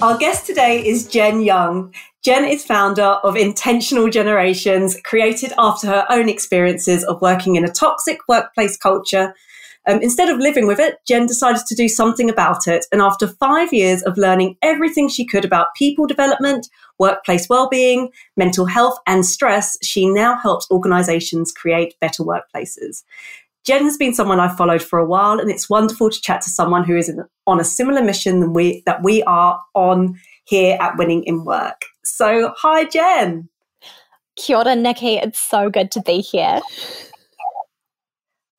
Our guest today is Jen Young. Jen is founder of Intentional Generations, created after her own experiences of working in a toxic workplace culture. Um, instead of living with it, Jen decided to do something about it. And after five years of learning everything she could about people development, workplace well-being, mental health, and stress, she now helps organizations create better workplaces. Jen has been someone I've followed for a while, and it's wonderful to chat to someone who is on a similar mission than we that we are on here at Winning in Work. So, hi, Jen. Kia ora, Nikki. It's so good to be here.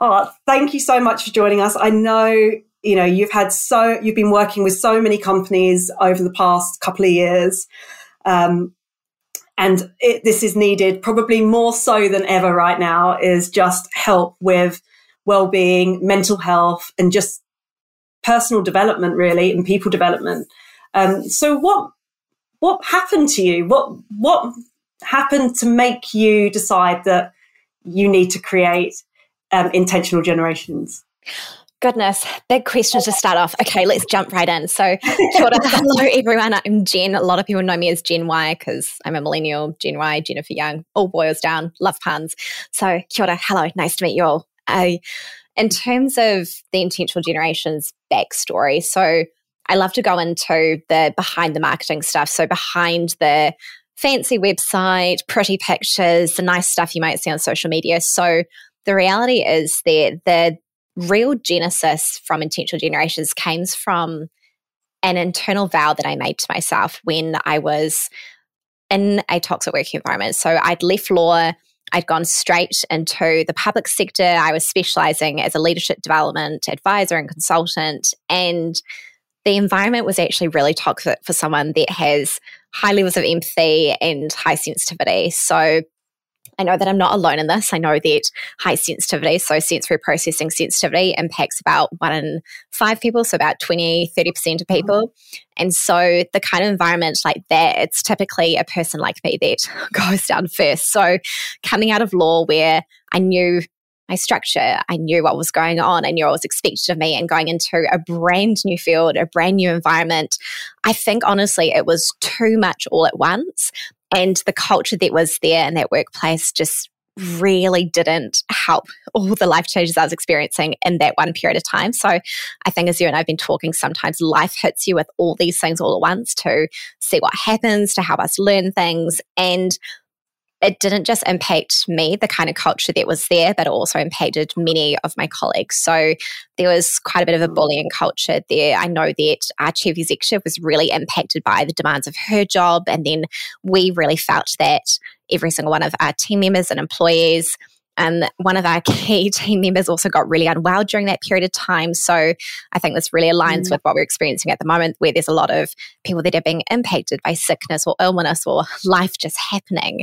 Oh, thank you so much for joining us. I know you know you've had so you've been working with so many companies over the past couple of years. Um, and it, this is needed probably more so than ever right now is just help with well-being, mental health, and just personal development, really, and people development. Um, so, what what happened to you? What what happened to make you decide that you need to create um, intentional generations? Goodness, big question to start off. Okay, let's jump right in. So, hello everyone. I'm Jen. A lot of people know me as Gen Y because I'm a millennial. Gen Y, Jennifer Young, all boils down. Love puns. So, kia ora, hello, nice to meet you all. I, in terms of the intentional generations backstory, so I love to go into the behind the marketing stuff. So behind the fancy website, pretty pictures, the nice stuff you might see on social media. So the reality is that the real genesis from intentional generations came from an internal vow that I made to myself when I was in a toxic working environment. So I'd left law I'd gone straight into the public sector. I was specializing as a leadership development advisor and consultant. And the environment was actually really toxic for someone that has high levels of empathy and high sensitivity. So I know that I'm not alone in this. I know that high sensitivity, so sensory processing sensitivity, impacts about one in five people, so about 20, 30% of people. And so the kind of environment like that, it's typically a person like me that goes down first. So coming out of law where I knew my structure. I knew what was going on. I knew what was expected of me and going into a brand new field, a brand new environment. I think honestly, it was too much all at once. And the culture that was there in that workplace just really didn't help all the life changes I was experiencing in that one period of time. So I think as you and I've been talking, sometimes life hits you with all these things all at once to see what happens, to help us learn things. And it didn't just impact me, the kind of culture that was there, but it also impacted many of my colleagues. So there was quite a bit of a mm. bullying culture there. I know that our chief executive was really impacted by the demands of her job. And then we really felt that every single one of our team members and employees and one of our key team members also got really unwell during that period of time. So I think this really aligns mm. with what we're experiencing at the moment, where there's a lot of people that are being impacted by sickness or illness or life just happening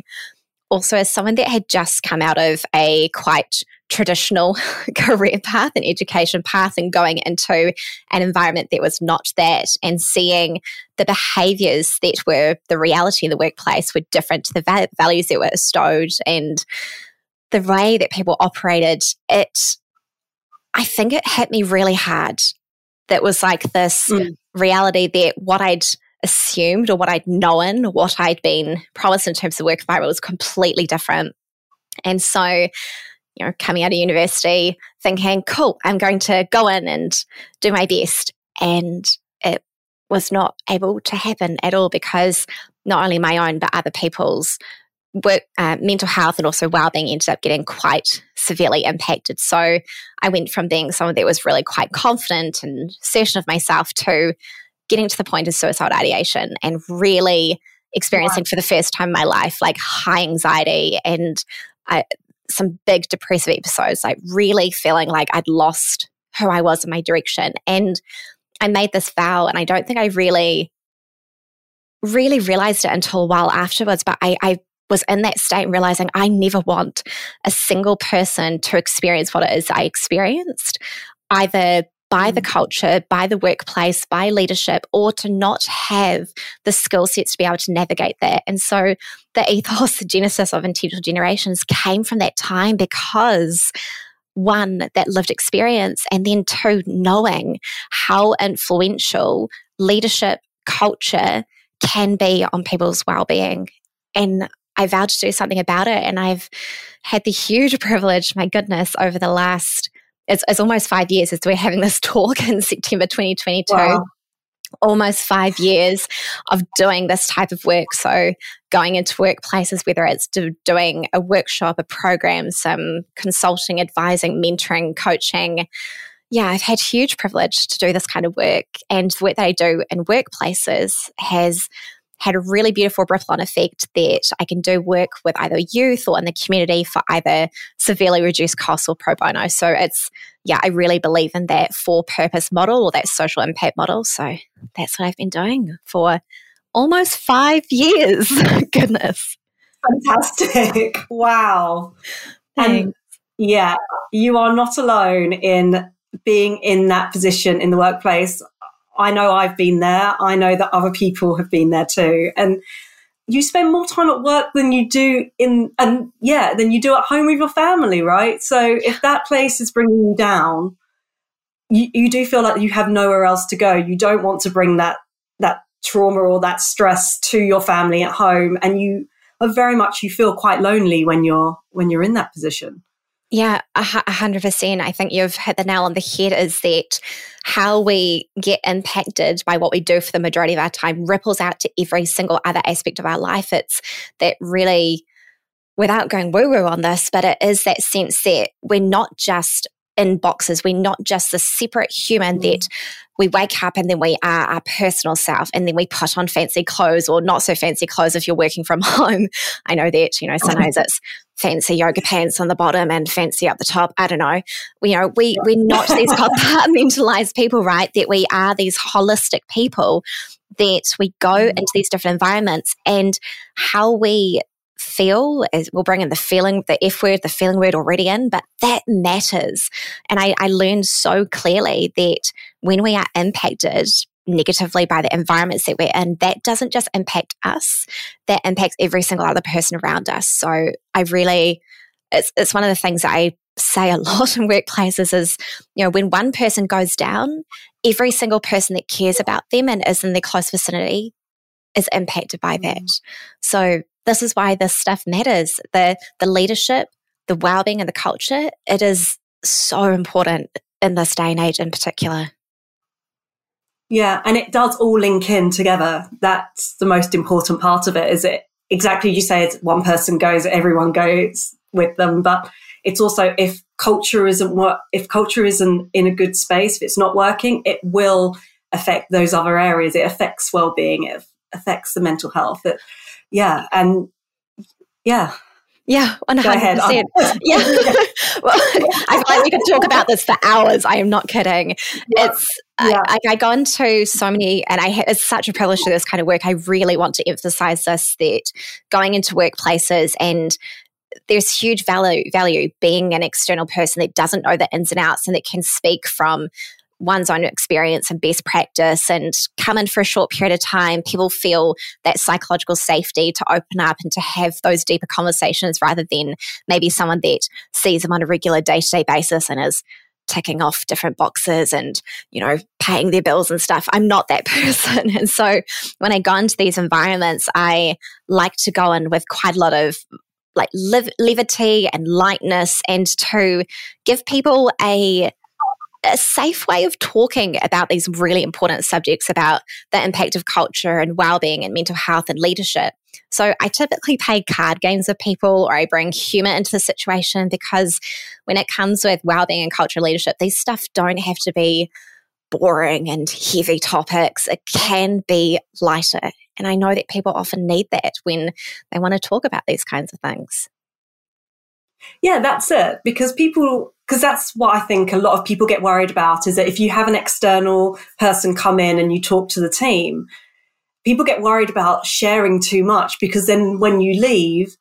also as someone that had just come out of a quite traditional career path and education path and going into an environment that was not that and seeing the behaviors that were the reality in the workplace were different to the values that were bestowed and the way that people operated it i think it hit me really hard that was like this mm. reality that what i'd assumed or what I'd known, what I'd been promised in terms of work environment was completely different. And so, you know, coming out of university thinking, cool, I'm going to go in and do my best. And it was not able to happen at all because not only my own, but other people's work, uh, mental health and also well-being ended up getting quite severely impacted. So I went from being someone that was really quite confident and certain of myself to getting to the point of suicide ideation and really experiencing wow. for the first time in my life like high anxiety and uh, some big depressive episodes, like really feeling like I'd lost who I was in my direction. And I made this vow, and I don't think I really, really realized it until a while afterwards. But I, I was in that state realizing I never want a single person to experience what it is I experienced, either by the mm. culture, by the workplace, by leadership, or to not have the skill sets to be able to navigate that. And so the ethos, the genesis of intentional generations came from that time because one, that lived experience, and then two, knowing how influential leadership culture can be on people's well-being and I vowed to do something about it and I've had the huge privilege my goodness over the last it's, it's almost five years as we're having this talk in September 2022 wow almost five years of doing this type of work. So, going into workplaces, whether it's do, doing a workshop, a program, some consulting, advising, mentoring, coaching. Yeah, I've had huge privilege to do this kind of work. And the work that I do in workplaces has had a really beautiful ripple on effect that I can do work with either youth or in the community for either severely reduced costs or pro bono. So it's, yeah, I really believe in that for purpose model or that social impact model. So that's what I've been doing for almost five years. Goodness. Fantastic. Wow. Thanks. And yeah, you are not alone in being in that position in the workplace. I know I've been there. I know that other people have been there too. And you spend more time at work than you do in, and yeah, than you do at home with your family, right? So if that place is bringing you down, you, you do feel like you have nowhere else to go. You don't want to bring that, that trauma or that stress to your family at home. And you are very much, you feel quite lonely when you're, when you're in that position. Yeah, a hundred percent. I think you've hit the nail on the head is that how we get impacted by what we do for the majority of our time ripples out to every single other aspect of our life. It's that really, without going woo woo on this, but it is that sense that we're not just in boxes. We're not just the separate human mm. that we wake up and then we are our personal self and then we put on fancy clothes or not so fancy clothes if you're working from home. I know that, you know, sometimes it's fancy yoga pants on the bottom and fancy up the top. I don't know. We, you know, we, we're not these compartmentalized people, right? That we are these holistic people that we go mm. into these different environments and how we feel is we'll bring in the feeling the f word the feeling word already in but that matters and I, I learned so clearly that when we are impacted negatively by the environments that we're in that doesn't just impact us that impacts every single other person around us so i really it's, it's one of the things that i say a lot in workplaces is you know when one person goes down every single person that cares about them and is in their close vicinity is impacted by that mm. so this is why this stuff matters. The the leadership, the well-being and the culture, it is so important in this day and age in particular. Yeah, and it does all link in together. That's the most important part of it, is it exactly you say it's one person goes, everyone goes with them. But it's also if culture isn't what if culture isn't in a good space, if it's not working, it will affect those other areas. It affects well being, it affects the mental health. It, yeah, and yeah. Yeah, one hundred percent. Yeah, well, I feel like we could talk about this for hours. I am not kidding. Yeah. It's yeah. I, I go into so many, and I it's such a privilege to this kind of work. I really want to emphasize this that going into workplaces and there's huge value value being an external person that doesn't know the ins and outs and that can speak from one's own experience and best practice and come in for a short period of time, people feel that psychological safety to open up and to have those deeper conversations rather than maybe someone that sees them on a regular day to day basis and is ticking off different boxes and, you know, paying their bills and stuff. I'm not that person. And so when I go into these environments, I like to go in with quite a lot of like levity and lightness and to give people a a safe way of talking about these really important subjects about the impact of culture and well-being and mental health and leadership. So I typically play card games with people or I bring humor into the situation because when it comes with well-being and culture leadership, these stuff don't have to be boring and heavy topics. It can be lighter. And I know that people often need that when they want to talk about these kinds of things. Yeah, that's it. Because people, because that's what I think a lot of people get worried about is that if you have an external person come in and you talk to the team, people get worried about sharing too much because then when you leave,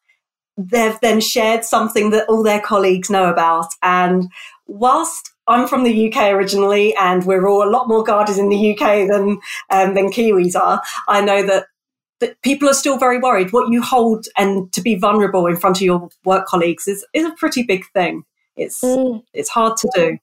they've then shared something that all their colleagues know about. And whilst I'm from the UK originally, and we're all a lot more guarded in the UK than um, than Kiwis are. I know that that people are still very worried. What you hold and to be vulnerable in front of your work colleagues is, is a pretty big thing. It's mm. it's hard to do.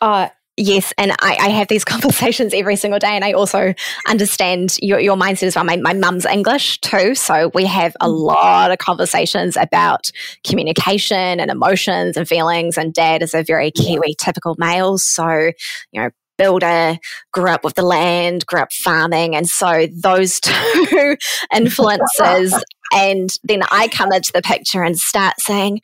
Uh, Yes, and I, I, have these conversations every single day, and I also understand your, your mindset as well. My, my mum's English too, so we have a mm. lot of conversations about communication and emotions and feelings. And dad is a very Kiwi typical male, so you know builder, grew up with the land, grew up farming. And so those two influences. and then I come into the picture and start saying,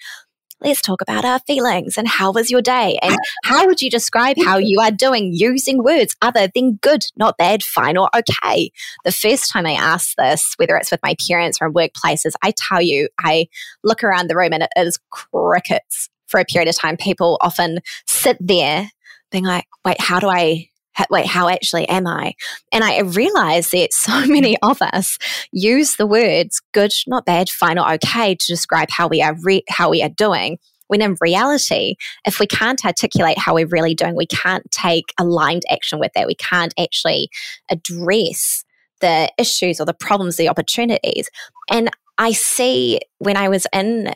let's talk about our feelings and how was your day and how would you describe how you are doing using words other than good, not bad, fine, or okay. The first time I ask this, whether it's with my parents or in workplaces, I tell you, I look around the room and it is crickets for a period of time. People often sit there being like, wait, how do I wait, how actually am I? And I realized that so many of us use the words good, not bad, fine, or okay to describe how we are re- how we are doing. When in reality, if we can't articulate how we're really doing, we can't take aligned action with that. We can't actually address the issues or the problems, the opportunities. And I see when I was in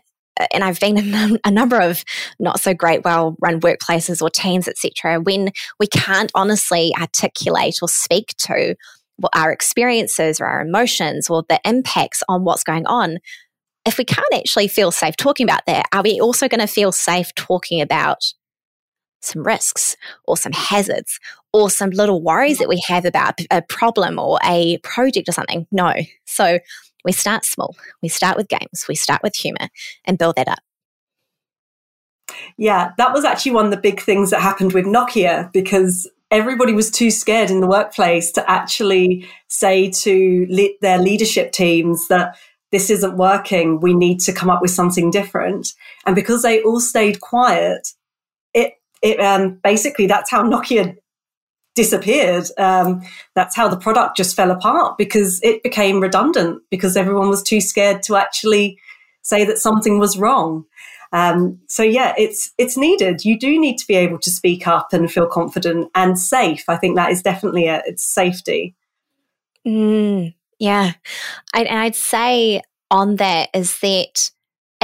and I've been in a number of not so great, well run workplaces or teams, etc., when we can't honestly articulate or speak to what our experiences or our emotions or the impacts on what's going on. If we can't actually feel safe talking about that, are we also going to feel safe talking about some risks or some hazards or some little worries that we have about a problem or a project or something? No. So we start small. We start with games, we start with humor and build that up. Yeah, that was actually one of the big things that happened with Nokia because everybody was too scared in the workplace to actually say to le- their leadership teams that this isn't working, we need to come up with something different. And because they all stayed quiet, it it um, basically that's how Nokia disappeared. Um, that's how the product just fell apart because it became redundant because everyone was too scared to actually say that something was wrong. Um, so yeah, it's it's needed. You do need to be able to speak up and feel confident and safe. I think that is definitely it's safety. Mm, yeah, I, and I'd say on that is that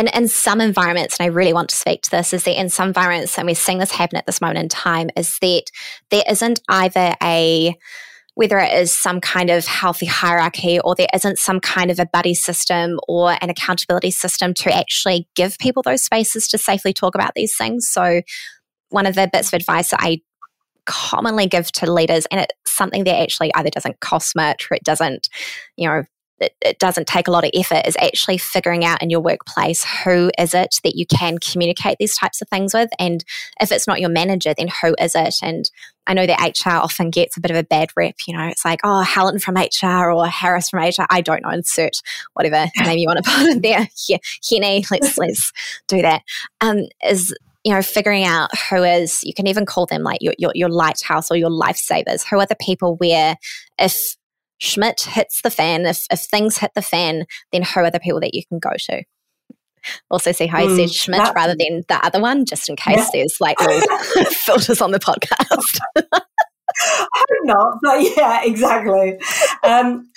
and in some environments, and I really want to speak to this, is that in some environments, and we're seeing this happen at this moment in time, is that there isn't either a whether it is some kind of healthy hierarchy or there isn't some kind of a buddy system or an accountability system to actually give people those spaces to safely talk about these things. So, one of the bits of advice that I commonly give to leaders, and it's something that actually either doesn't cost much or it doesn't, you know, it, it doesn't take a lot of effort is actually figuring out in your workplace who is it that you can communicate these types of things with. And if it's not your manager, then who is it? And I know that HR often gets a bit of a bad rep. You know, it's like, oh, Helen from HR or Harris from HR. I don't know. Insert whatever name you want to put in there. Yeah, Henny. Let's let's do that. Um, is you know, figuring out who is, you can even call them like your, your, your lighthouse or your lifesavers. Who are the people where if Schmidt hits the fan, if, if things hit the fan, then who are the people that you can go to? Also, see how mm, said Schmidt that, rather than the other one, just in case yeah. there's like filters on the podcast. I hope not, but yeah, exactly. Um,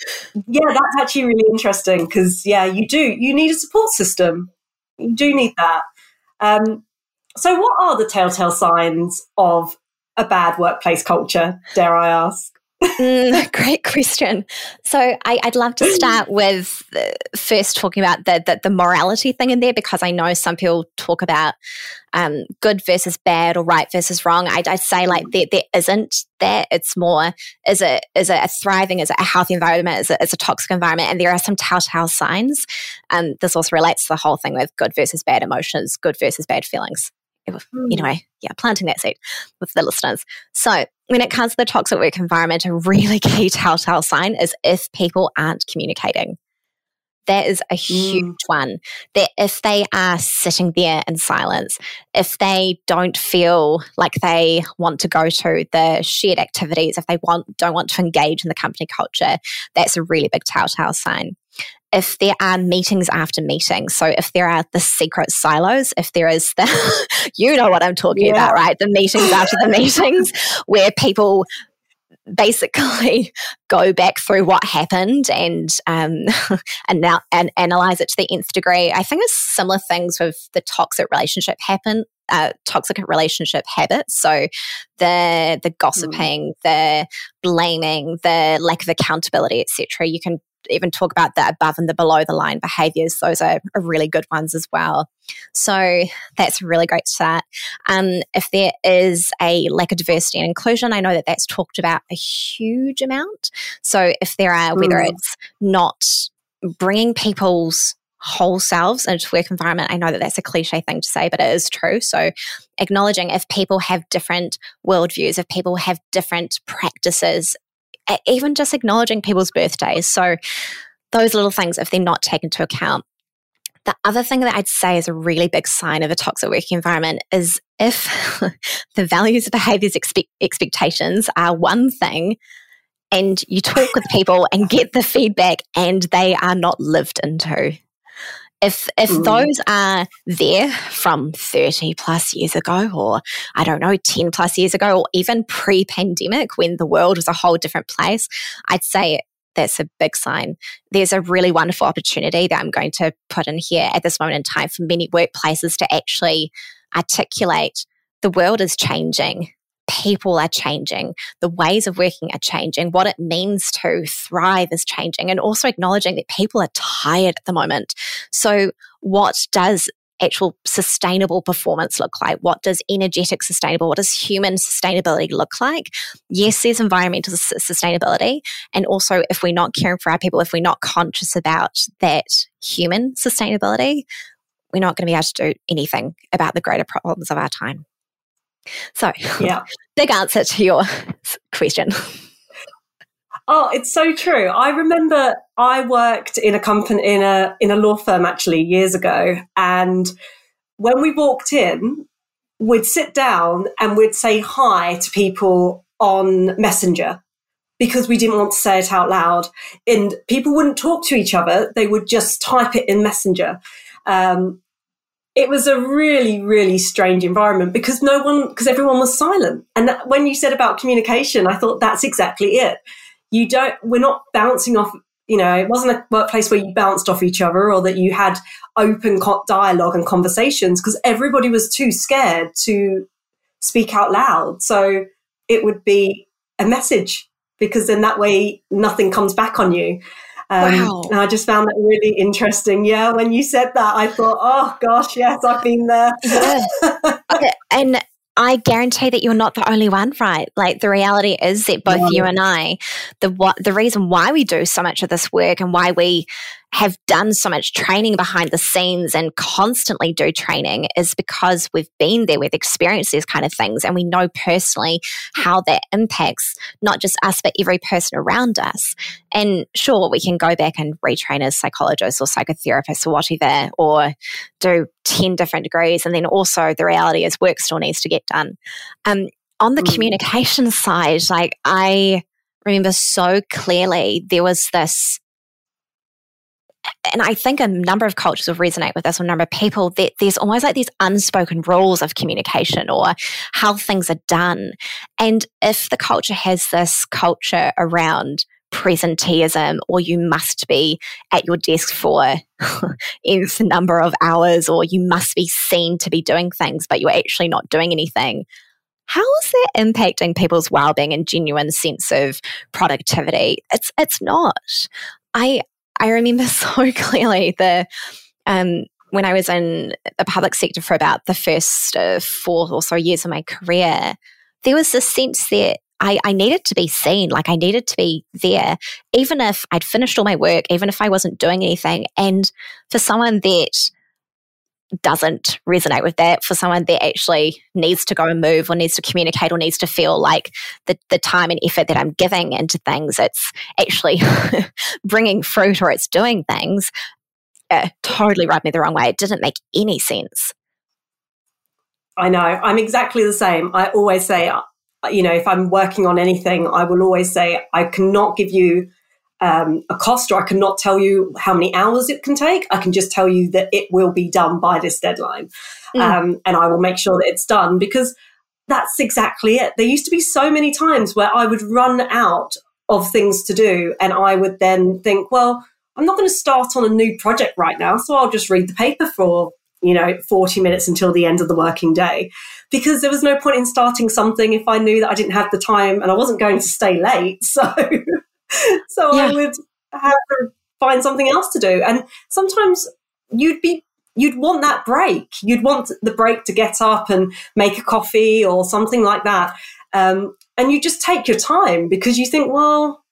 yeah, that's actually really interesting because yeah, you do you need a support system. You do need that. Um, so, what are the telltale signs of a bad workplace culture? Dare I ask? Mm, great question. So I, would love to start with uh, first talking about the, the, the morality thing in there because I know some people talk about um, good versus bad or right versus wrong. I'd, I'd say like there, there isn't that. It's more is it is it a thriving, is it a healthy environment, is it is a toxic environment, and there are some telltale signs. And um, this also relates to the whole thing with good versus bad emotions, good versus bad feelings. Anyway, yeah, planting that seed with the listeners. So, when it comes to the toxic work environment, a really key telltale sign is if people aren't communicating. That is a huge mm. one. That if they are sitting there in silence, if they don't feel like they want to go to the shared activities, if they want don't want to engage in the company culture, that's a really big telltale sign if there are meetings after meetings, so if there are the secret silos, if there is the, you know what I'm talking yeah. about, right? The meetings after the meetings where people basically go back through what happened and um, and now and analyze it to the nth degree. I think it's similar things with the toxic relationship happen uh, toxic relationship habits. So the the gossiping, mm. the blaming, the lack of accountability, etc. You can even talk about the above and the below the line behaviors. Those are, are really good ones as well. So that's a really great start. Um, if there is a lack of diversity and inclusion, I know that that's talked about a huge amount. So if there are, whether mm. it's not bringing people's whole selves into work environment. I know that that's a cliche thing to say, but it is true. So acknowledging if people have different worldviews, if people have different practices, even just acknowledging people's birthdays. So those little things, if they're not taken into account. The other thing that I'd say is a really big sign of a toxic working environment is if the values, behaviors, expect, expectations are one thing, and you talk with people and get the feedback and they are not lived into. If if mm. those are there from 30 plus years ago or I don't know 10 plus years ago or even pre-pandemic when the world was a whole different place, I'd say that's a big sign. There's a really wonderful opportunity that I'm going to put in here at this moment in time for many workplaces to actually articulate the world is changing people are changing, the ways of working are changing, what it means to thrive is changing, and also acknowledging that people are tired at the moment. So, what does actual sustainable performance look like? What does energetic sustainable, what does human sustainability look like? Yes, there's environmental sustainability. And also, if we're not caring for our people, if we're not conscious about that human sustainability, we're not going to be able to do anything about the greater problems of our time. So, yeah, big answer to your question. Oh, it's so true. I remember I worked in a company in a in a law firm actually years ago, and when we walked in, we'd sit down and we'd say hi to people on Messenger because we didn't want to say it out loud, and people wouldn't talk to each other; they would just type it in Messenger. Um, it was a really, really strange environment because no one, because everyone was silent. And that, when you said about communication, I thought that's exactly it. You don't, we're not bouncing off, you know, it wasn't a workplace where you bounced off each other or that you had open dialogue and conversations because everybody was too scared to speak out loud. So it would be a message because then that way nothing comes back on you. Um, wow. And I just found that really interesting. Yeah, when you said that, I thought, oh gosh, yes, I've been there. yeah. and I guarantee that you're not the only one, right? Like the reality is that both yeah. you and I, the what the reason why we do so much of this work and why we have done so much training behind the scenes and constantly do training is because we've been there, we've experienced these kind of things, and we know personally how that impacts not just us, but every person around us. And sure, we can go back and retrain as psychologists or psychotherapists or whatever, or do 10 different degrees. And then also, the reality is, work still needs to get done. Um, on the mm. communication side, like I remember so clearly, there was this and I think a number of cultures will resonate with this, or a number of people, that there's almost like these unspoken rules of communication or how things are done. And if the culture has this culture around presenteeism or you must be at your desk for X number of hours or you must be seen to be doing things, but you're actually not doing anything. How is that impacting people's well-being and genuine sense of productivity? It's it's not. I I remember so clearly the um, when I was in the public sector for about the first uh, four or so years of my career, there was this sense that I, I, needed to be seen, like I needed to be there, even if I'd finished all my work, even if I wasn't doing anything. And for someone that doesn't resonate with that for someone that actually needs to go and move or needs to communicate or needs to feel like the, the time and effort that I'm giving into things, it's actually bringing fruit or it's doing things, uh, totally rubbed me the wrong way. It didn't make any sense. I know. I'm exactly the same. I always say, uh, you know, if I'm working on anything, I will always say, I cannot give you um, a cost or I cannot tell you how many hours it can take. I can just tell you that it will be done by this deadline. Mm. Um, and I will make sure that it's done because that's exactly it. There used to be so many times where I would run out of things to do and I would then think, well, I'm not going to start on a new project right now, so I'll just read the paper for you know, 40 minutes until the end of the working day because there was no point in starting something if I knew that I didn't have the time and I wasn't going to stay late. So, so yeah. I would have to find something else to do. And sometimes you'd be you'd want that break. You'd want the break to get up and make a coffee or something like that. Um, and you just take your time because you think, well,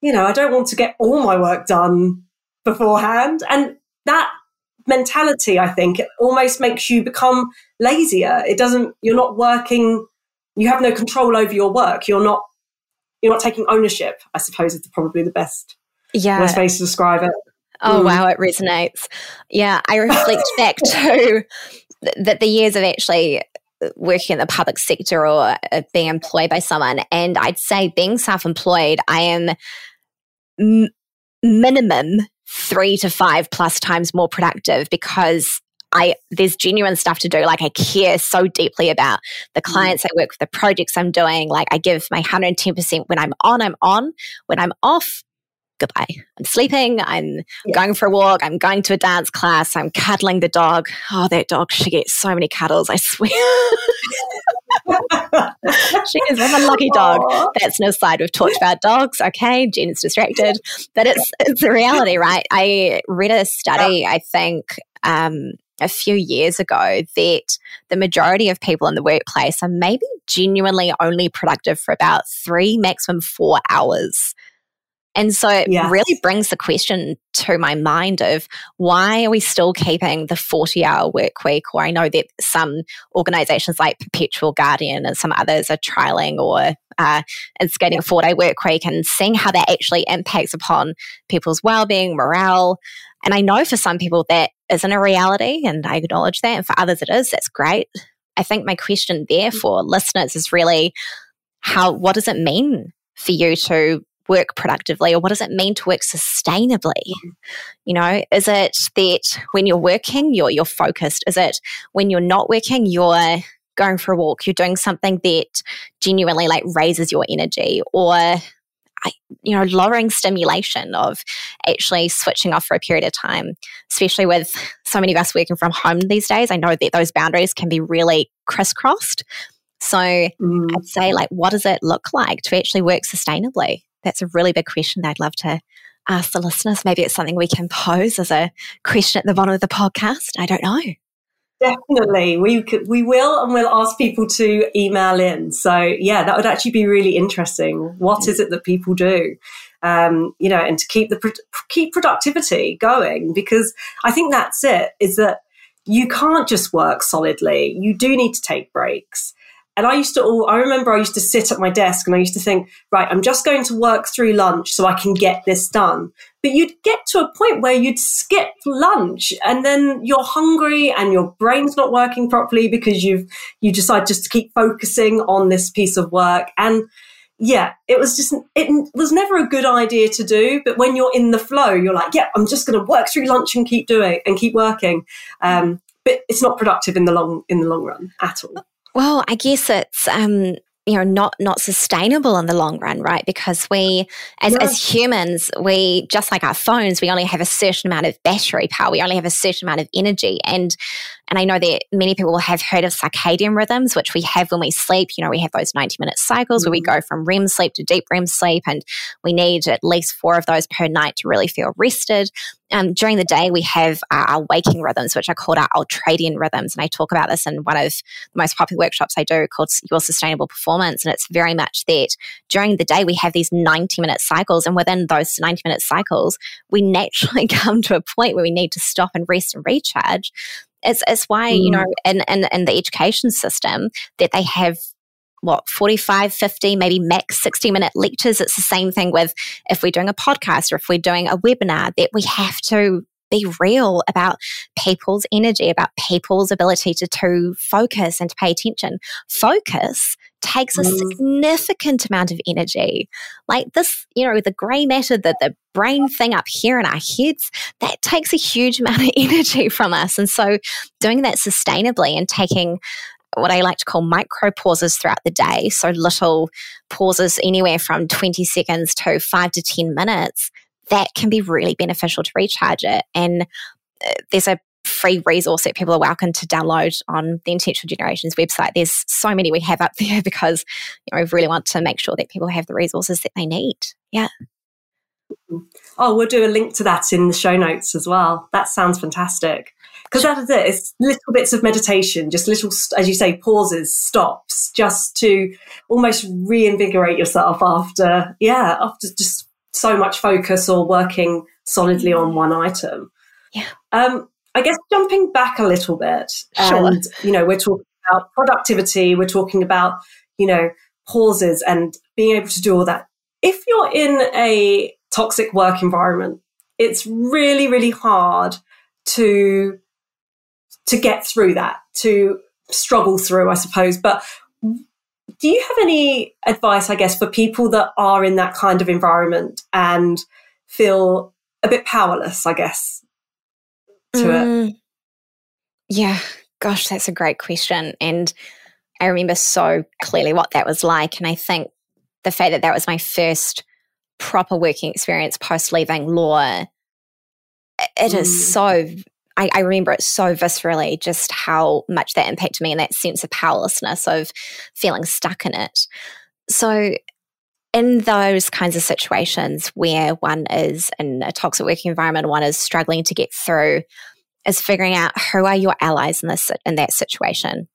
you know, I don't want to get all my work done beforehand. And that mentality, I think, almost makes you become lazier. It doesn't, you're not working, you have no control over your work. You're not, you're not taking ownership, I suppose is probably the best, yeah. best way to describe it. Oh, mm. wow, it resonates. Yeah, I reflect back to that the years of actually working in the public sector or uh, being employed by someone. And I'd say being self employed, I am m- minimum three to five plus times more productive because I there's genuine stuff to do. Like I care so deeply about the mm. clients I work with, the projects I'm doing. Like I give my 110% when I'm on, I'm on. When I'm off, goodbye. I'm sleeping. I'm yeah. going for a walk. I'm going to a dance class. I'm cuddling the dog. Oh, that dog, she gets so many cuddles, I swear. she is one lucky dog. Aww. That's no side. We've talked about dogs. Okay, Jen is distracted. But it's it's a reality, right? I read a study, I think, um, a few years ago that the majority of people in the workplace are maybe genuinely only productive for about three, maximum four hours and so it yes. really brings the question to my mind of why are we still keeping the 40 hour work week? Or I know that some organizations like Perpetual Guardian and some others are trialing or uh, instigating a four day work week and seeing how that actually impacts upon people's well being, morale. And I know for some people that isn't a reality, and I acknowledge that. And for others it is. That's great. I think my question there mm. for listeners is really how, what does it mean for you to work productively or what does it mean to work sustainably mm-hmm. you know is it that when you're working you're you're focused is it when you're not working you're going for a walk you're doing something that genuinely like raises your energy or you know lowering stimulation of actually switching off for a period of time especially with so many of us working from home these days i know that those boundaries can be really crisscrossed so mm. i'd say like what does it look like to actually work sustainably that's a really big question that I'd love to ask the listeners. Maybe it's something we can pose as a question at the bottom of the podcast. I don't know. Definitely, we could, we will, and we'll ask people to email in. So yeah, that would actually be really interesting. What is it that people do, um, you know, and to keep the keep productivity going? Because I think that's it. Is that you can't just work solidly. You do need to take breaks. And I used to all, I remember I used to sit at my desk and I used to think, right, I'm just going to work through lunch so I can get this done. But you'd get to a point where you'd skip lunch and then you're hungry and your brain's not working properly because you've, you decide just to keep focusing on this piece of work. And yeah, it was just, it was never a good idea to do. But when you're in the flow, you're like, yeah, I'm just going to work through lunch and keep doing and keep working. Um, but it's not productive in the long, in the long run at all. Well, I guess it's um, you know not not sustainable in the long run right because we as, yeah. as humans we just like our phones we only have a certain amount of battery power we only have a certain amount of energy and and i know that many people have heard of circadian rhythms which we have when we sleep you know we have those 90 minute cycles mm-hmm. where we mm-hmm. go from rem sleep to deep rem sleep and we need at least four of those per night to really feel rested um, during the day, we have uh, our waking rhythms, which are called our ultradian rhythms. And I talk about this in one of the most popular workshops I do called Your Sustainable Performance performance. And it's very much that during the day, we have these 90 minute cycles. And within those 90 minute cycles, we naturally come to a point where we need to stop and rest and recharge. It's, it's why, mm. you know, in, in, in the education system, that they have what 45 50 maybe max 60 minute lectures it's the same thing with if we're doing a podcast or if we're doing a webinar that we have to be real about people's energy, about people's ability to, to focus and to pay attention. Focus takes a mm. significant amount of energy. Like this, you know, the grey matter, that the brain thing up here in our heads, that takes a huge amount of energy from us. And so doing that sustainably and taking what I like to call micro pauses throughout the day. So little pauses anywhere from 20 seconds to five to 10 minutes that can be really beneficial to recharge it. And uh, there's a free resource that people are welcome to download on the Intentional Generations website. There's so many we have up there because you know, we really want to make sure that people have the resources that they need. Yeah. Oh, we'll do a link to that in the show notes as well. That sounds fantastic. Because that is it. It's little bits of meditation, just little, as you say, pauses, stops, just to almost reinvigorate yourself after, yeah, after just so much focus or working solidly on one item. Yeah. Um, I guess jumping back a little bit, sure. and you know, we're talking about productivity. We're talking about you know pauses and being able to do all that. If you're in a toxic work environment, it's really, really hard to to get through that, to struggle through, I suppose. But do you have any advice, I guess, for people that are in that kind of environment and feel a bit powerless, I guess, to mm, it? Yeah, gosh, that's a great question. And I remember so clearly what that was like. And I think the fact that that was my first proper working experience post leaving law, it mm. is so I, I, remember it so viscerally just how much that impacted me and that sense of powerlessness of feeling stuck in it. So, in those kinds of situations where one is in a toxic working environment, one is struggling to get through, is figuring out who are your allies in this in that situation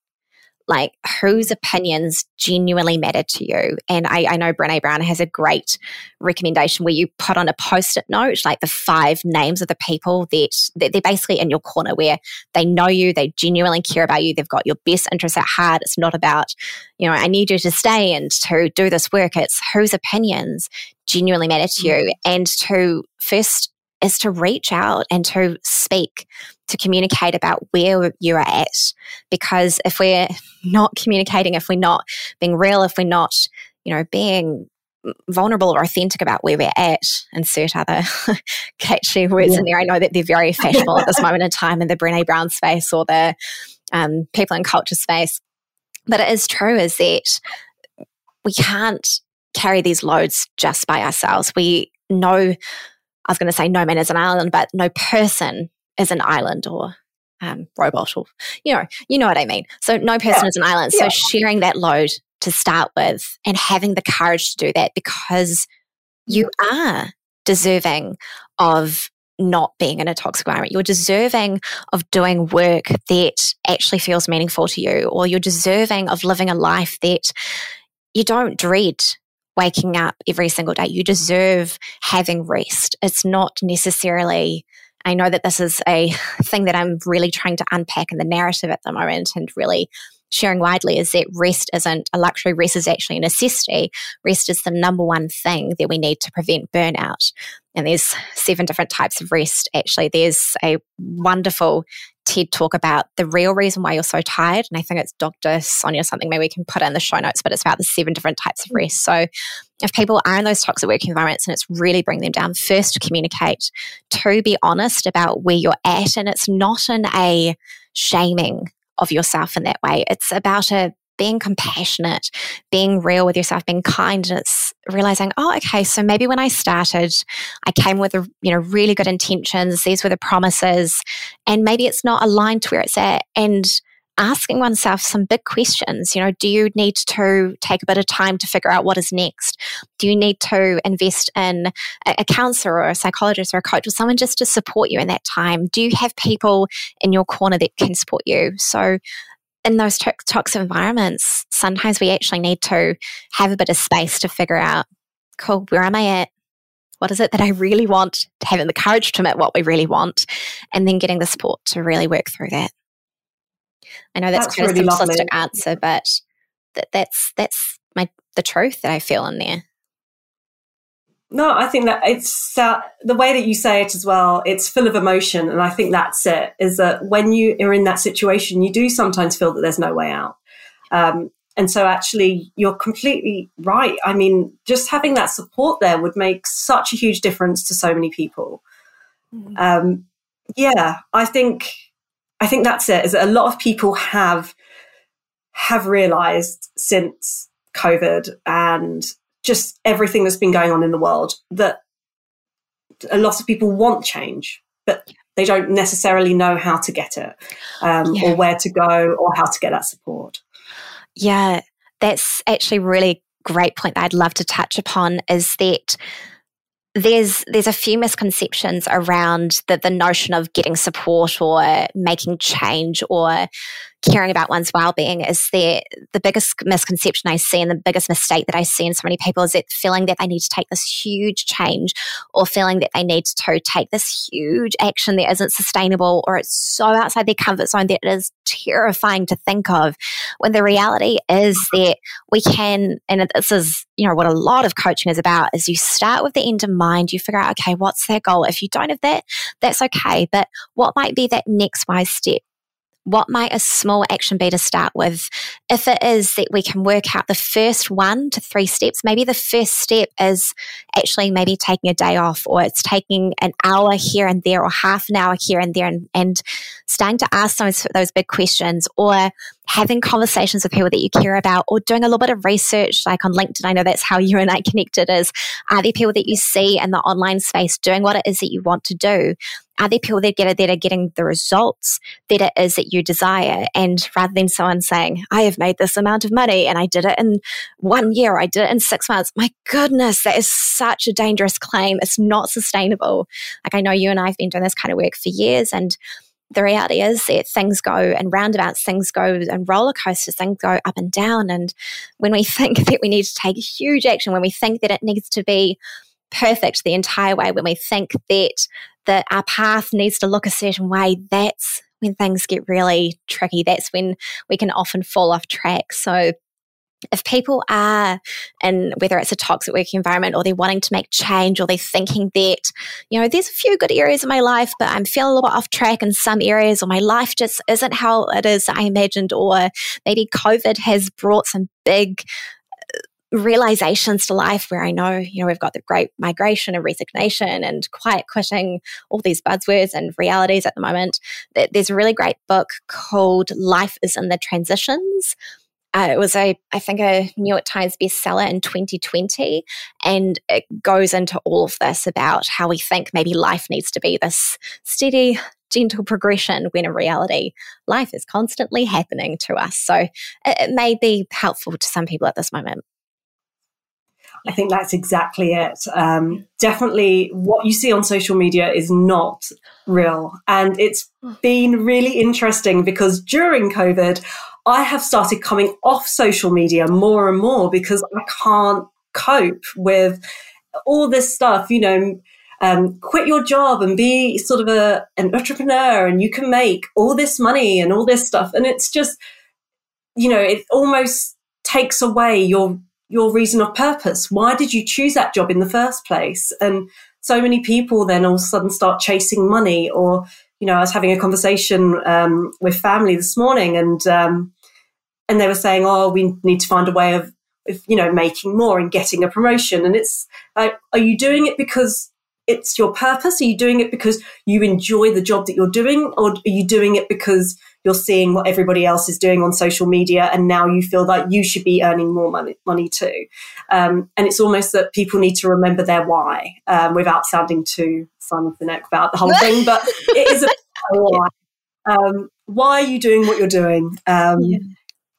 like whose opinions genuinely matter to you. And I, I know Brene Brown has a great recommendation where you put on a post-it note, like the five names of the people that, that they're basically in your corner where they know you, they genuinely care about you, they've got your best interests at heart. It's not about, you know, I need you to stay and to do this work. It's whose opinions genuinely matter to you mm. and to first is to reach out and to speak, to communicate about where you're at. Because if we're not communicating, if we're not being real, if we're not, you know, being vulnerable or authentic about where we're at, insert other catchy words yeah. in there. I know that they're very fashionable at this moment in time in the Brene Brown space or the um, people and culture space. But it is true is that we can't carry these loads just by ourselves. We know I was going to say no man is an island, but no person is an island or um, robot or, you know, you know what I mean. So no person yeah. is an island. So yeah. sharing that load to start with and having the courage to do that because you are deserving of not being in a toxic environment. You're deserving of doing work that actually feels meaningful to you, or you're deserving of living a life that you don't dread waking up every single day. You deserve having rest. It's not necessarily, I know that this is a thing that I'm really trying to unpack in the narrative at the moment and really sharing widely is that rest isn't a luxury, rest is actually a necessity. Rest is the number one thing that we need to prevent burnout. And there's seven different types of rest. Actually, there's a wonderful TED talk about the real reason why you're so tired. And I think it's Dr. Sonia something, maybe we can put in the show notes, but it's about the seven different types of rest. So if people are in those toxic work environments and it's really bringing them down, first communicate, to be honest about where you're at. And it's not in a shaming of yourself in that way. It's about a being compassionate, being real with yourself, being kind, and it's realizing, oh, okay, so maybe when I started, I came with a, you know really good intentions. These were the promises, and maybe it's not aligned to where it's at. And asking oneself some big questions. You know, do you need to take a bit of time to figure out what is next? Do you need to invest in a, a counselor or a psychologist or a coach or someone just to support you in that time? Do you have people in your corner that can support you? So in those to- toxic environments, sometimes we actually need to have a bit of space to figure out, cool, where am I at? What is it that I really want? Having the courage to admit what we really want, and then getting the support to really work through that. I know that's, that's quite really a simplistic lovely. answer, but that, that's that's my the truth that I feel in there. No, I think that it's uh, the way that you say it as well. It's full of emotion, and I think that's it. Is that when you are in that situation, you do sometimes feel that there's no way out. Um, and so, actually, you're completely right. I mean, just having that support there would make such a huge difference to so many people. Mm. Um, yeah, I think I think that's it. Is that a lot of people have have realised since COVID and just everything that's been going on in the world that a lot of people want change, but they don't necessarily know how to get it um, yeah. or where to go or how to get that support. Yeah, that's actually really great point that I'd love to touch upon is that there's there's a few misconceptions around the, the notion of getting support or making change or caring about one's well-being is the the biggest misconception I see and the biggest mistake that I see in so many people is that feeling that they need to take this huge change or feeling that they need to take this huge action that isn't sustainable or it's so outside their comfort zone that it is terrifying to think of. When the reality is that we can and this is you know what a lot of coaching is about is you start with the end in mind you figure out okay what's their goal? If you don't have that that's okay but what might be that next wise step what might a small action be to start with? If it is that we can work out the first one to three steps, maybe the first step is actually maybe taking a day off or it's taking an hour here and there or half an hour here and there and, and starting to ask those, those big questions or having conversations with people that you care about or doing a little bit of research like on linkedin i know that's how you and i connected is are there people that you see in the online space doing what it is that you want to do? Are there people that get it that are getting the results that it is that you desire? And rather than someone saying i have made this amount of money and i did it in one year i did it in six months my goodness that is such a dangerous claim. It's not sustainable. Like i know you and i have been doing this kind of work for years and the reality is that things go and roundabouts, things go and roller coasters, things go up and down. And when we think that we need to take huge action, when we think that it needs to be perfect the entire way, when we think that that our path needs to look a certain way, that's when things get really tricky. That's when we can often fall off track. So if people are and whether it's a toxic working environment or they're wanting to make change or they're thinking that you know there's a few good areas in my life but i'm feeling a little bit off track in some areas or my life just isn't how it is i imagined or maybe covid has brought some big uh, realizations to life where I know, you know, we've got the great migration and resignation and quiet quitting, all these buzzwords and realities at the moment. There's a really great book called Life is in the Transitions uh, it was a, I think, a New York Times bestseller in 2020, and it goes into all of this about how we think maybe life needs to be this steady, gentle progression when in reality life is constantly happening to us. So it, it may be helpful to some people at this moment. I think that's exactly it. Um, definitely, what you see on social media is not real. And it's been really interesting because during COVID, I have started coming off social media more and more because I can't cope with all this stuff, you know. Um, quit your job and be sort of a an entrepreneur and you can make all this money and all this stuff and it's just you know it almost takes away your your reason of purpose why did you choose that job in the first place and so many people then all of a sudden start chasing money or you know i was having a conversation um, with family this morning and um, and they were saying, "Oh, we need to find a way of, of, you know, making more and getting a promotion." And it's like, are you doing it because it's your purpose? Are you doing it because you enjoy the job that you're doing, or are you doing it because you're seeing what everybody else is doing on social media, and now you feel like you should be earning more money, money too? Um, and it's almost that people need to remember their why, um, without sounding too Simon Sinek about the whole thing, but it is a why. Um, why are you doing what you're doing? Um, yeah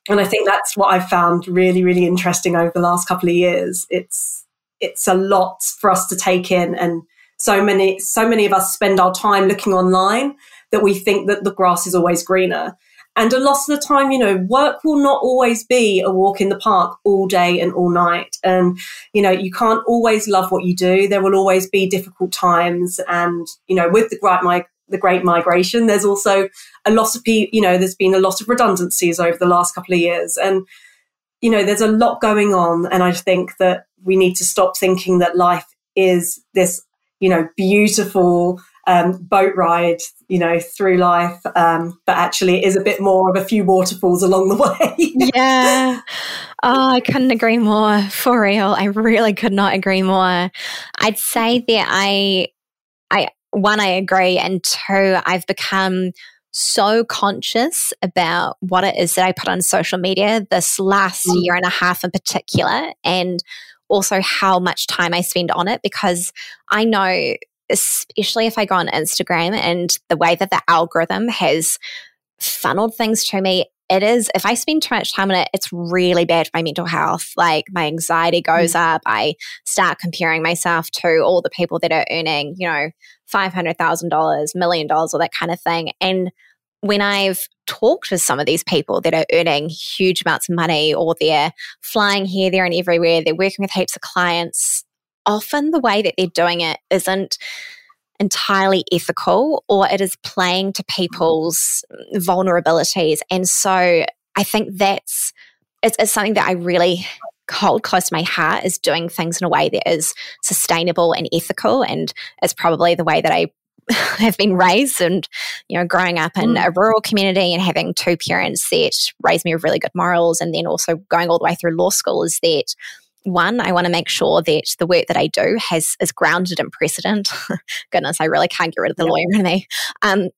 and I think that's what I've found really, really interesting over the last couple of years. It's it's a lot for us to take in, and so many so many of us spend our time looking online that we think that the grass is always greener. And a lot of the time, you know, work will not always be a walk in the park all day and all night. And, you know, you can't always love what you do. There will always be difficult times. And, you know, with the Great, the great migration, there's also a lot of people, you know, there's been a lot of redundancies over the last couple of years. And, you know, there's a lot going on. And I think that we need to stop thinking that life is this, you know, beautiful um, boat ride, you know, through life. Um, but actually, it is a bit more of a few waterfalls along the way. yeah. Oh, I couldn't agree more. For real. I really could not agree more. I'd say that I, I, one, I agree. And two, I've become so conscious about what it is that I put on social media this last mm. year and a half in particular, and also how much time I spend on it because I know especially if I go on Instagram and the way that the algorithm has funneled things to me, it is, if I spend too much time on it, it's really bad for my mental health. Like my anxiety goes mm. up. I start comparing myself to all the people that are earning, you know, $500,000, million dollars, or that kind of thing. And when I've talked to some of these people that are earning huge amounts of money or they're flying here, there, and everywhere, they're working with heaps of clients, often the way that they're doing it isn't entirely ethical or it is playing to people's vulnerabilities. And so I think that's it's, it's something that I really hold close to my heart is doing things in a way that is sustainable and ethical and it's probably the way that I have been raised and you know growing up in mm. a rural community and having two parents that raised me with really good morals and then also going all the way through law school is that one, I want to make sure that the work that I do has is grounded in precedent. Goodness, I really can't get rid of the lawyer in me. Um,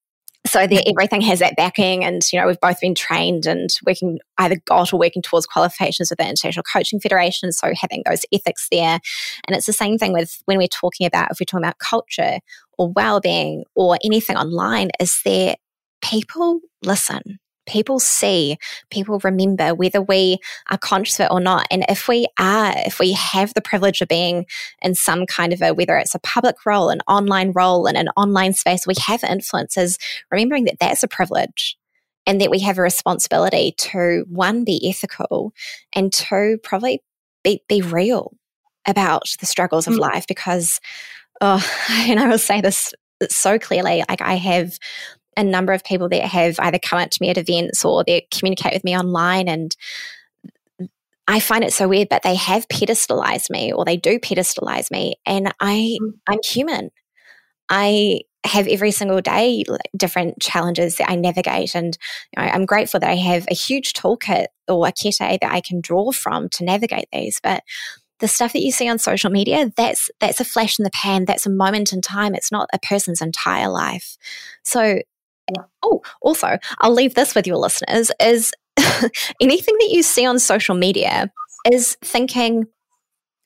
so that everything has that backing and you know we've both been trained and working either got or working towards qualifications with the international coaching federation so having those ethics there and it's the same thing with when we're talking about if we're talking about culture or well-being or anything online is there people listen people see, people remember, whether we are conscious of it or not. And if we are, if we have the privilege of being in some kind of a, whether it's a public role, an online role, in an online space, we have influences, remembering that that's a privilege and that we have a responsibility to one, be ethical and two, probably be, be real about the struggles of mm. life because, oh, and I will say this so clearly, like I have a number of people that have either come up to me at events or they communicate with me online and I find it so weird, but they have pedestalized me or they do pedestalize me. And I, mm. I'm human. I have every single day different challenges that I navigate. And you know, I'm grateful that I have a huge toolkit or a kete that I can draw from to navigate these. But the stuff that you see on social media, that's that's a flash in the pan. That's a moment in time. It's not a person's entire life. So Oh, also, I'll leave this with your listeners is anything that you see on social media is thinking,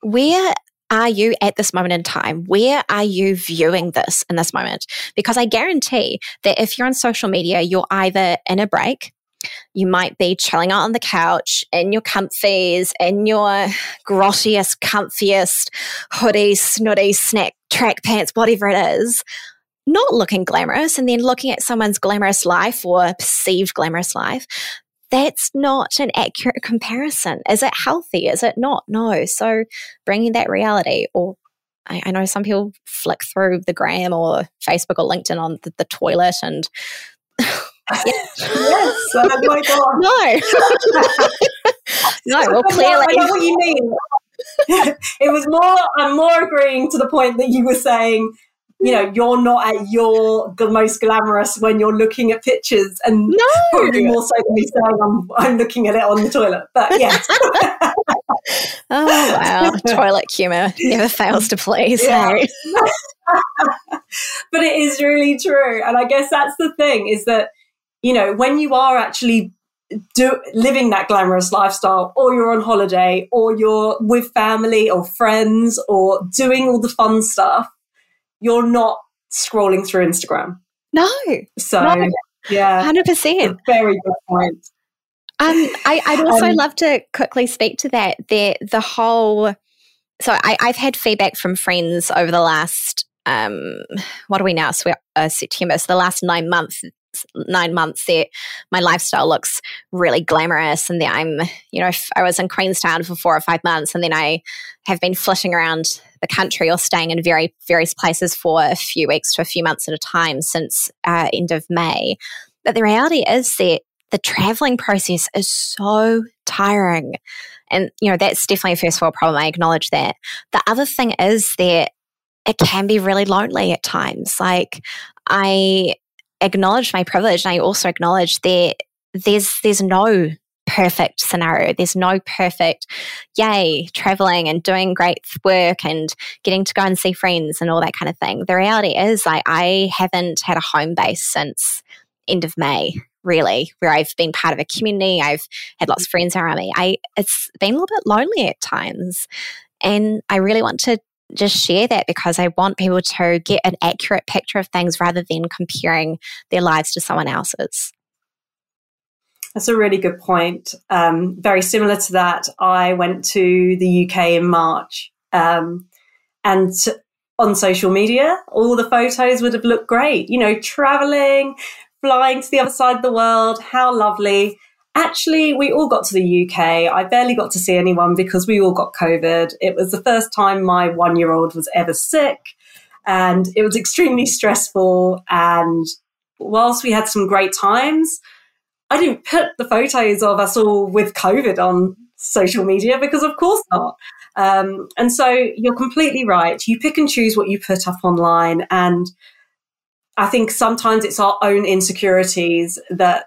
where are you at this moment in time? Where are you viewing this in this moment? Because I guarantee that if you're on social media, you're either in a break, you might be chilling out on the couch in your comfies, in your grottiest, comfiest hoodie, snooty, snack, track pants, whatever it is, not looking glamorous and then looking at someone's glamorous life or perceived glamorous life, that's not an accurate comparison. Is it healthy? Is it not? No. So bringing that reality, or I, I know some people flick through the gram or Facebook or LinkedIn on the, the toilet and. yes. Oh my God. No. no. Well, clearly. I know what you mean. it was more. I'm more agreeing to the point that you were saying you know, you're not at your the most glamorous when you're looking at pictures, and no. probably more so than me saying I'm, I'm looking at it on the toilet. But yes. oh wow, toilet humor never fails to please. Yeah. but it is really true, and I guess that's the thing is that you know when you are actually do, living that glamorous lifestyle, or you're on holiday, or you're with family or friends, or doing all the fun stuff you're not scrolling through Instagram. No. So, no. yeah. 100%. Very good point. Um, I, would also um, love to quickly speak to that. The, the whole, so I, I've had feedback from friends over the last, um, what are we now? So uh, September. So the last nine months, nine months that my lifestyle looks really glamorous and that I'm, you know, I was in Queenstown for four or five months and then I have been flitting around the country or staying in very various places for a few weeks to a few months at a time since uh, end of May. But the reality is that the traveling process is so tiring. And, you know, that's definitely a first world problem. I acknowledge that. The other thing is that it can be really lonely at times. Like, I acknowledge my privilege and I also acknowledge that there's there's no perfect scenario. There's no perfect, yay, traveling and doing great work and getting to go and see friends and all that kind of thing. The reality is, like, I haven't had a home base since end of May, really, where I've been part of a community. I've had lots of friends around me. I it's been a little bit lonely at times, and I really want to just share that because I want people to get an accurate picture of things rather than comparing their lives to someone else's. That's a really good point. Um, very similar to that, I went to the UK in March, um, and on social media, all the photos would have looked great. You know, traveling, flying to the other side of the world, how lovely. Actually, we all got to the UK. I barely got to see anyone because we all got COVID. It was the first time my one year old was ever sick, and it was extremely stressful. And whilst we had some great times, I didn't put the photos of us all with COVID on social media because, of course, not. Um, and so you're completely right. You pick and choose what you put up online. And I think sometimes it's our own insecurities that,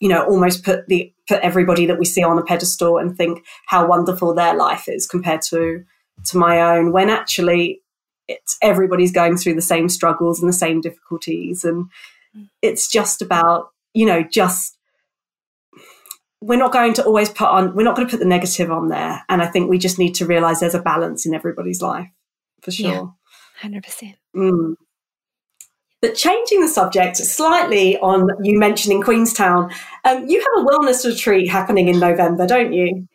you know, almost put the put everybody that we see on a pedestal and think how wonderful their life is compared to to my own, when actually it's everybody's going through the same struggles and the same difficulties. And it's just about, you know, just we're not going to always put on we're not going to put the negative on there and i think we just need to realize there's a balance in everybody's life for sure yeah, 100% mm. but changing the subject slightly on you mentioning queenstown um, you have a wellness retreat happening in november don't you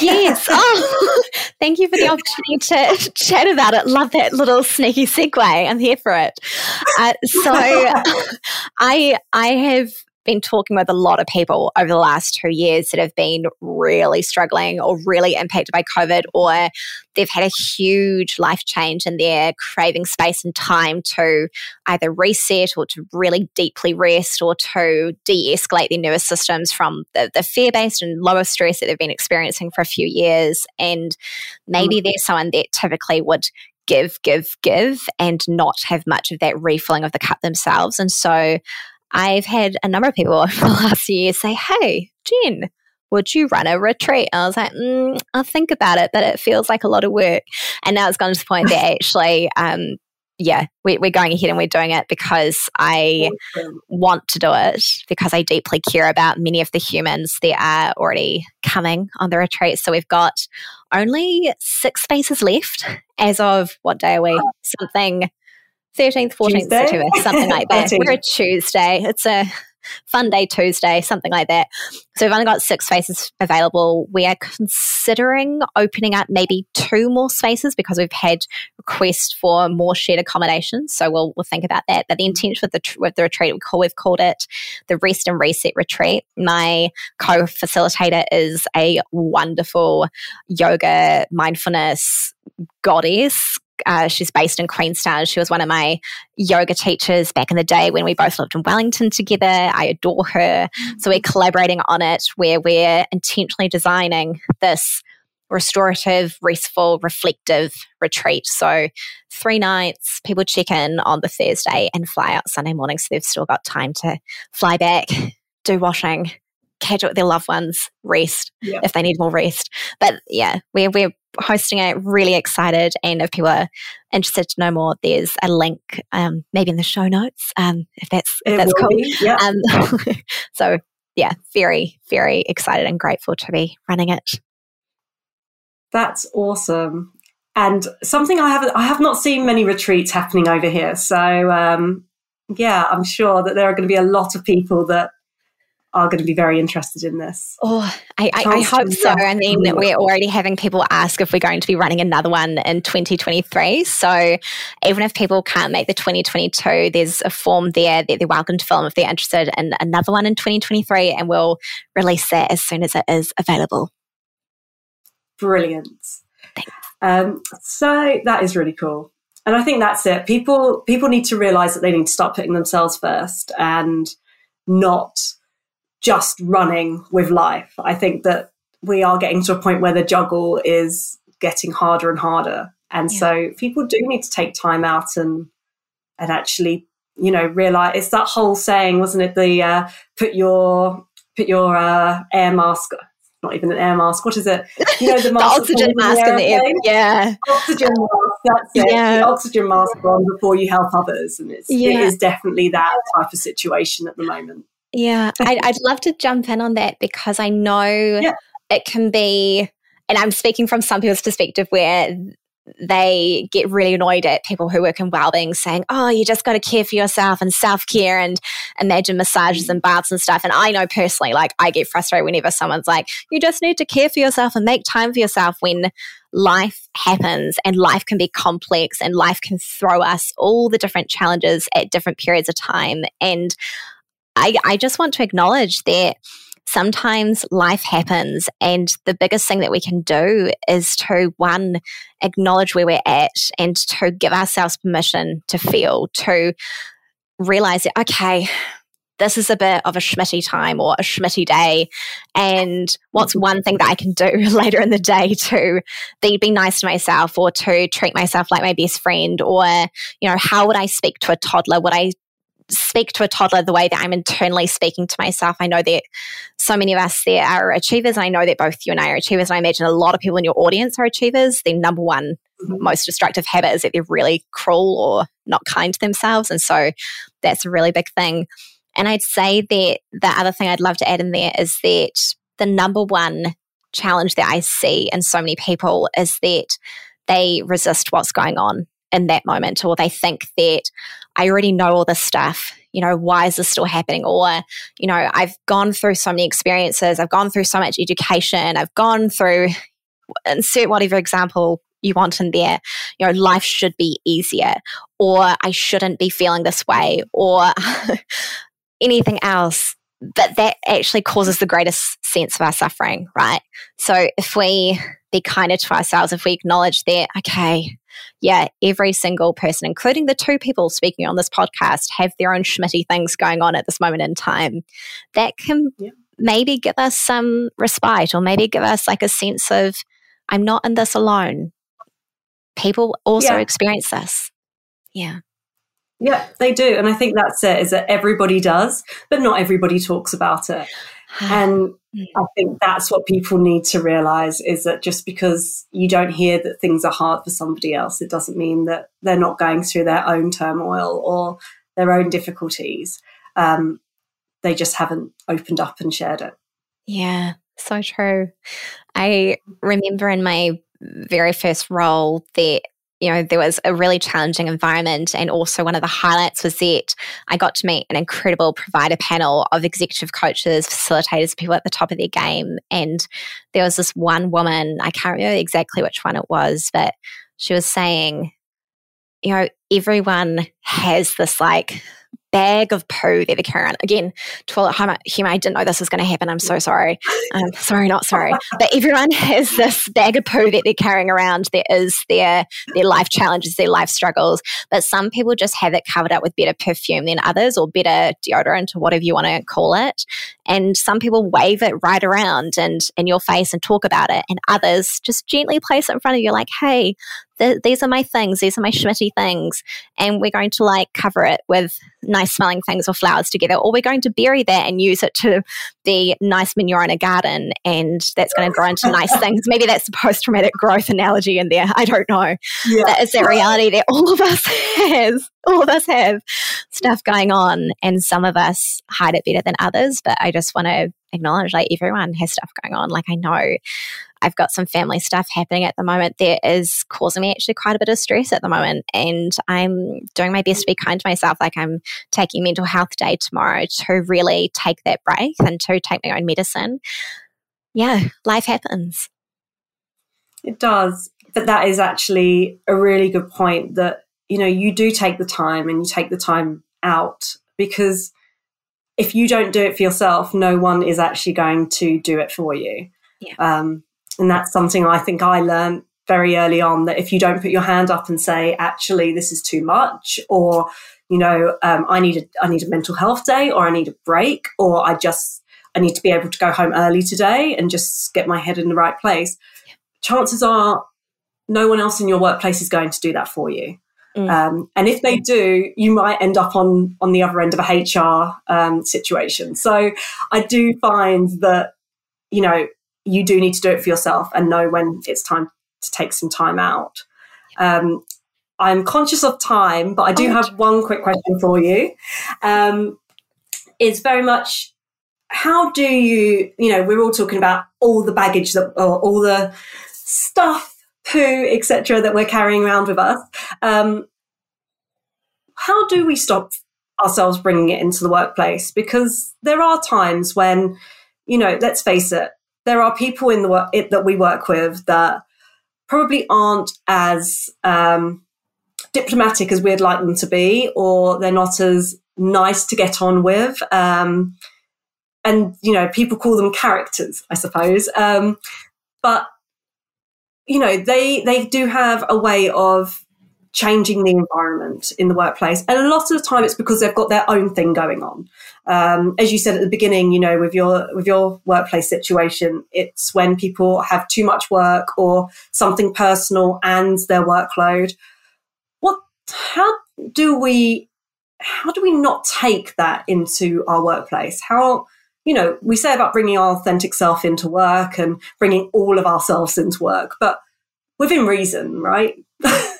yes. Oh, thank you for the opportunity to chat about it. Love that little sneaky segue. I'm here for it. Uh, so, I I have been talking with a lot of people over the last two years that have been really struggling or really impacted by COVID, or they've had a huge life change and they're craving space and time to either reset or to really deeply rest or to de escalate their nervous systems from the, the fear based and lower stress that they've been experiencing for a few years. And maybe mm. they're someone that typically would give, give, give, and not have much of that refilling of the cup themselves. And so I've had a number of people over the last few years say, Hey, Jen, would you run a retreat? And I was like, mm, I'll think about it, but it feels like a lot of work. And now it's gone to the point that actually, um, yeah, we, are going ahead and we're doing it because I want to do it because I deeply care about many of the humans that are already coming on the retreat. So we've got only six spaces left as of what day are we? Something 13th, 14th September, something like that. We're a Tuesday. It's a fun day Tuesday, something like that. So we've only got six spaces available. We are considering opening up maybe two more spaces because we've had requests for more shared accommodations. So we'll we'll think about that. But the intention with the with the retreat, we call, we've called it the Rest and Reset Retreat. My co-facilitator is a wonderful yoga mindfulness goddess uh, she's based in Queenstown. She was one of my yoga teachers back in the day when we both lived in Wellington together. I adore her. Mm-hmm. So we're collaborating on it where we're intentionally designing this restorative, restful, reflective retreat. So three nights, people check in on the Thursday and fly out Sunday morning. So they've still got time to fly back, do washing, catch up with their loved ones, rest yep. if they need more rest. But yeah, we're, we're hosting it, really excited. And if people are interested to know more, there's a link um, maybe in the show notes um, if that's, if that's cool. yeah. Um, so yeah, very, very excited and grateful to be running it. That's awesome. And something I haven't, I have not seen many retreats happening over here. So, um, yeah, I'm sure that there are going to be a lot of people that are going to be very interested in this. Oh, I, I, I hope so. I mean, we're already having people ask if we're going to be running another one in 2023. So even if people can't make the 2022, there's a form there that they're welcome to fill in if they're interested in another one in 2023, and we'll release that as soon as it is available. Brilliant. Um, so that is really cool. And I think that's it. People people need to realize that they need to start putting themselves first and not just running with life. I think that we are getting to a point where the juggle is getting harder and harder. And yeah. so people do need to take time out and and actually, you know, realize it's that whole saying, wasn't it? The uh, put your put your uh, air mask not even an air mask. What is it? You know, the, the oxygen mask in the air. Yeah. Oxygen mask. That's it. Yeah. The oxygen mask on before you help others. And it's, yeah. it is definitely that type of situation at the moment. Yeah, I'd, I'd love to jump in on that because I know yeah. it can be, and I'm speaking from some people's perspective where they get really annoyed at people who work in wellbeing saying, Oh, you just got to care for yourself and self care and imagine massages and baths and stuff. And I know personally, like, I get frustrated whenever someone's like, You just need to care for yourself and make time for yourself when life happens and life can be complex and life can throw us all the different challenges at different periods of time. And I, I just want to acknowledge that sometimes life happens and the biggest thing that we can do is to one acknowledge where we're at and to give ourselves permission to feel to realize that okay this is a bit of a schmitty time or a schmitty day. And what's mm-hmm. one thing that I can do later in the day to be, be nice to myself or to treat myself like my best friend? Or, you know, how would I speak to a toddler? Would I speak to a toddler the way that I'm internally speaking to myself. I know that so many of us there are achievers. And I know that both you and I are achievers. And I imagine a lot of people in your audience are achievers. The number one mm-hmm. most destructive habit is that they're really cruel or not kind to themselves. And so that's a really big thing. And I'd say that the other thing I'd love to add in there is that the number one challenge that I see in so many people is that they resist what's going on in that moment, or they think that I already know all this stuff. You know, why is this still happening? Or, you know, I've gone through so many experiences, I've gone through so much education, I've gone through, insert whatever example you want in there. You know, life should be easier, or I shouldn't be feeling this way, or anything else. But that actually causes the greatest sense of our suffering, right? So if we be kinder to ourselves, if we acknowledge that, okay, yeah, every single person, including the two people speaking on this podcast, have their own schmitty things going on at this moment in time. That can yeah. maybe give us some respite or maybe give us like a sense of, I'm not in this alone. People also yeah. experience this. Yeah. Yeah, they do. And I think that's it, is that everybody does, but not everybody talks about it. And I think that's what people need to realize is that just because you don't hear that things are hard for somebody else, it doesn't mean that they're not going through their own turmoil or their own difficulties. Um, they just haven't opened up and shared it. Yeah, so true. I remember in my very first role that you know, there was a really challenging environment. And also, one of the highlights was that I got to meet an incredible provider panel of executive coaches, facilitators, people at the top of their game. And there was this one woman, I can't remember exactly which one it was, but she was saying, you know, everyone has this like bag of poo that they carry around. Again, toilet humor, I didn't know this was going to happen. I'm so sorry. Um, sorry, not sorry. But everyone has this bag of poo that they're carrying around There is their, their life challenges, their life struggles. But some people just have it covered up with better perfume than others or better deodorant or whatever you want to call it. And some people wave it right around and in your face and talk about it. And others just gently place it in front of you like, hey, th- these are my things, these are my schmitty things. And we're going to like cover it with nice smelling things or flowers together, or we're going to bury that and use it to be nice manure in a garden. And that's going to grow into nice things. Maybe that's the post traumatic growth analogy in there. I don't know. Yeah. That is that reality that all of us has. All of us have stuff going on, and some of us hide it better than others. But I just want to acknowledge like everyone has stuff going on. Like I know I've got some family stuff happening at the moment that is causing me actually quite a bit of stress at the moment. And I'm doing my best to be kind to myself. Like I'm taking mental health day tomorrow to really take that break and to take my own medicine. Yeah, life happens. It does. But that is actually a really good point that, you know, you do take the time and you take the time out because if you don't do it for yourself, no one is actually going to do it for you. Yeah. Um, and that's something I think I learned very early on that if you don't put your hand up and say, actually, this is too much, or, you know, um, I need a, I need a mental health day, or I need a break, or I just, I need to be able to go home early today and just get my head in the right place. Chances are no one else in your workplace is going to do that for you. Mm. Um, and if they do, you might end up on on the other end of a HR um, situation. So I do find that you know you do need to do it for yourself and know when it's time to take some time out. Um, I'm conscious of time, but I do have one quick question for you. Um, it's very much how do you, you know, we're all talking about all the baggage that, or all the stuff poo, etc., that we're carrying around with us. Um, how do we stop ourselves bringing it into the workplace? Because there are times when, you know, let's face it, there are people in the work that we work with that probably aren't as um, diplomatic as we'd like them to be, or they're not as nice to get on with. Um, and you know, people call them characters, I suppose. Um, but you know, they they do have a way of changing the environment in the workplace, and a lot of the time it's because they've got their own thing going on. Um, as you said at the beginning, you know, with your with your workplace situation, it's when people have too much work or something personal and their workload. What? How do we? How do we not take that into our workplace? How you know, we say about bringing our authentic self into work and bringing all of ourselves into work, but within reason, right?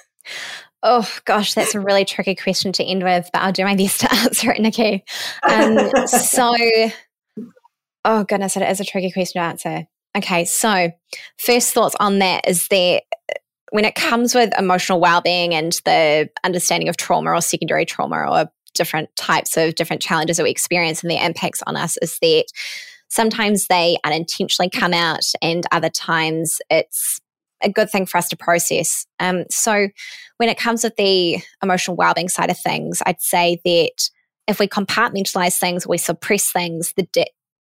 Oh gosh, that's a really tricky question to end with, but I'll do my best to answer it, Nikki. Um, so, oh goodness, it is a tricky question to answer. Okay, so first thoughts on that is that when it comes with emotional well-being and the understanding of trauma or secondary trauma or different types of different challenges that we experience and their impacts on us, is that sometimes they unintentionally come out, and other times it's a good thing for us to process. Um, so, when it comes with the emotional well-being side of things, I'd say that if we compartmentalize things, we suppress things, the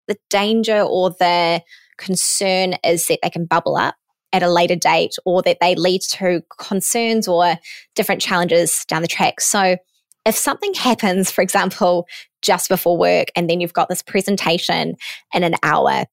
the danger or the concern is that they can bubble up at a later date, or that they lead to concerns or different challenges down the track. So, if something happens, for example, just before work, and then you've got this presentation in an hour,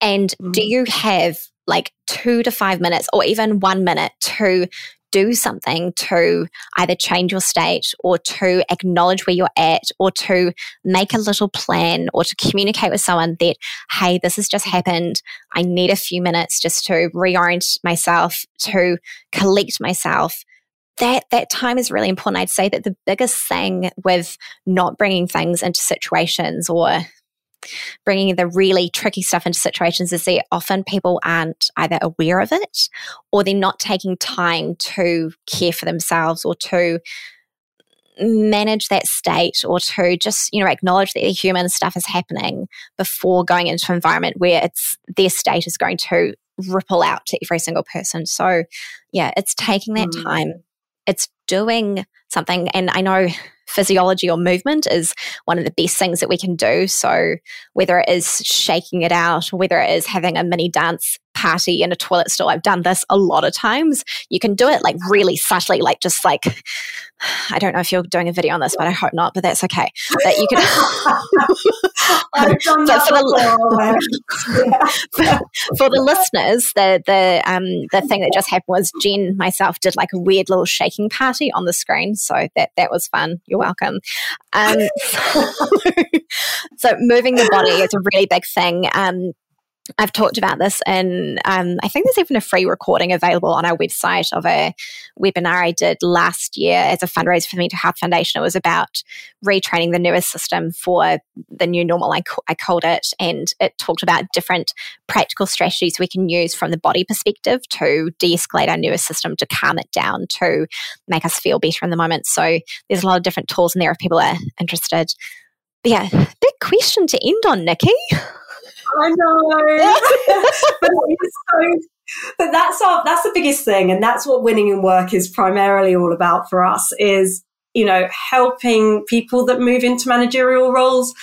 and mm-hmm. do you have like two to five minutes or even one minute to do something to either change your state or to acknowledge where you're at or to make a little plan or to communicate with someone that, hey, this has just happened. I need a few minutes just to reorient myself, to collect myself. That, that time is really important. I'd say that the biggest thing with not bringing things into situations or bringing the really tricky stuff into situations is that often people aren't either aware of it or they're not taking time to care for themselves or to manage that state or to just you know acknowledge that the human stuff is happening before going into an environment where it's their state is going to ripple out to every single person. So yeah it's taking that mm. time. It's doing something. And i know physiology or movement is one of the best things that we can do. So, whether it is shaking it out, whether it is having a mini dance party in a toilet stall, I've done this a lot of times. You can do it like really subtly, like just like, I don't know if you're doing a video on this, but I hope not, but that's okay. That you can. I've done that for, the, for, for, the listeners, the the um the thing that just happened was Jen myself did like a weird little shaking party on the screen, so that that was fun. You're welcome. Um, so moving the body is a really big thing. Um, I've talked about this and um, I think there's even a free recording available on our website of a webinar I did last year as a fundraiser for the Mental Health Foundation. It was about retraining the nervous system for the new normal, I, I called it. And it talked about different practical strategies we can use from the body perspective to de escalate our nervous system, to calm it down, to make us feel better in the moment. So there's a lot of different tools in there if people are interested. Yeah, big question to end on, Nikki. I know. but so but that's our that's the biggest thing and that's what winning in work is primarily all about for us is you know helping people that move into managerial roles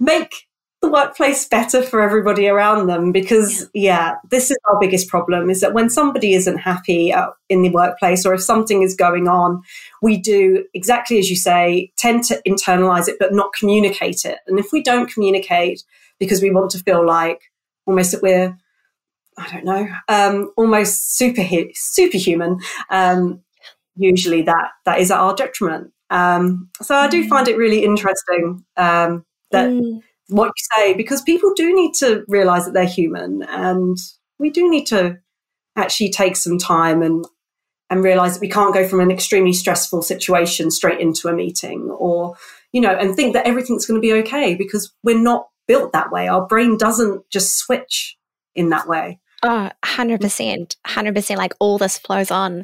make the workplace better for everybody around them because yeah this is our biggest problem is that when somebody isn't happy in the workplace or if something is going on we do exactly as you say tend to internalize it but not communicate it and if we don't communicate because we want to feel like almost that we're I don't know, um, almost super superhuman. Um, usually, that that is at our detriment. Um, so I do mm. find it really interesting um, that mm. What you say because people do need to realize that they're human, and we do need to actually take some time and and realize that we can't go from an extremely stressful situation straight into a meeting, or you know, and think that everything's going to be okay because we're not built that way. Our brain doesn't just switch in that way. Oh, 100%. 100%. Like all this flows on.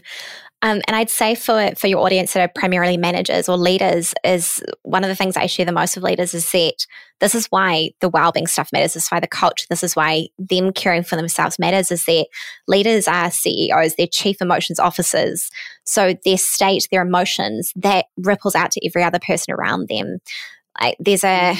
Um, and I'd say for, for your audience that are primarily managers or leaders, is one of the things I share the most with leaders is that this is why the well-being stuff matters. This is why the culture, this is why them caring for themselves matters, is that leaders are CEOs, they're chief emotions officers. So their state, their emotions, that ripples out to every other person around them. Like there's a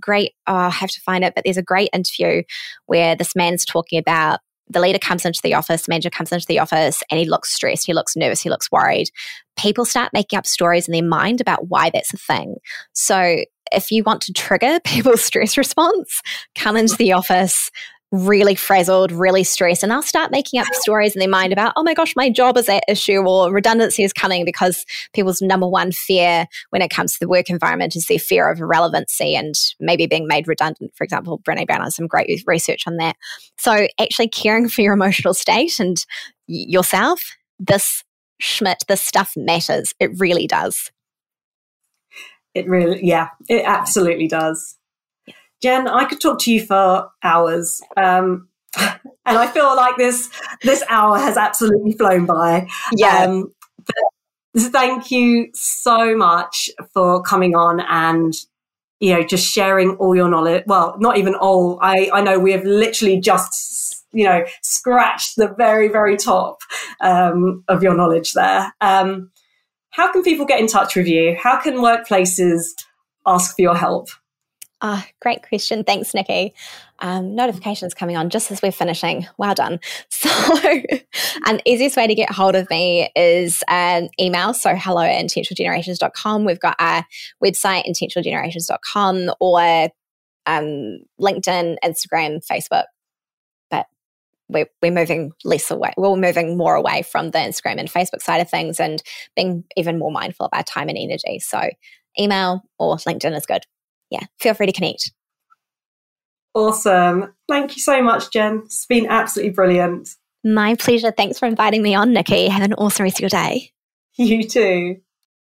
great, oh, I have to find it, but there's a great interview where this man's talking about the leader comes into the office, the manager comes into the office, and he looks stressed, he looks nervous, he looks worried. People start making up stories in their mind about why that's a thing. So if you want to trigger people's stress response, come into the office, really frazzled, really stressed, and they'll start making up stories in their mind about, oh my gosh, my job is at issue or redundancy is coming because people's number one fear when it comes to the work environment is their fear of irrelevancy and maybe being made redundant. For example, Brene Brown has some great research on that. So actually caring for your emotional state and yourself, this Schmidt, this stuff matters. It really does. It really, yeah, it absolutely does. Jen, I could talk to you for hours. Um, and I feel like this this hour has absolutely flown by. Yeah. Um, thank you so much for coming on and you know just sharing all your knowledge. Well, not even all. I I know we have literally just you know scratched the very very top um, of your knowledge there. Um, how can people get in touch with you? How can workplaces ask for your help? Ah, oh, great question. Thanks, Nikki. Um, notifications coming on just as we're finishing. Well done. So, and easiest way to get hold of me is an email. So, hello at intentionalgenerations.com. We've got our website, intentionalgenerations.com, or um, LinkedIn, Instagram, Facebook. But we're, we're moving less away. We're moving more away from the Instagram and Facebook side of things and being even more mindful of our time and energy. So, email or LinkedIn is good yeah, feel free to connect. Awesome. Thank you so much, Jen. It's been absolutely brilliant. My pleasure. Thanks for inviting me on, Nikki. Have an awesome rest of your day. You too.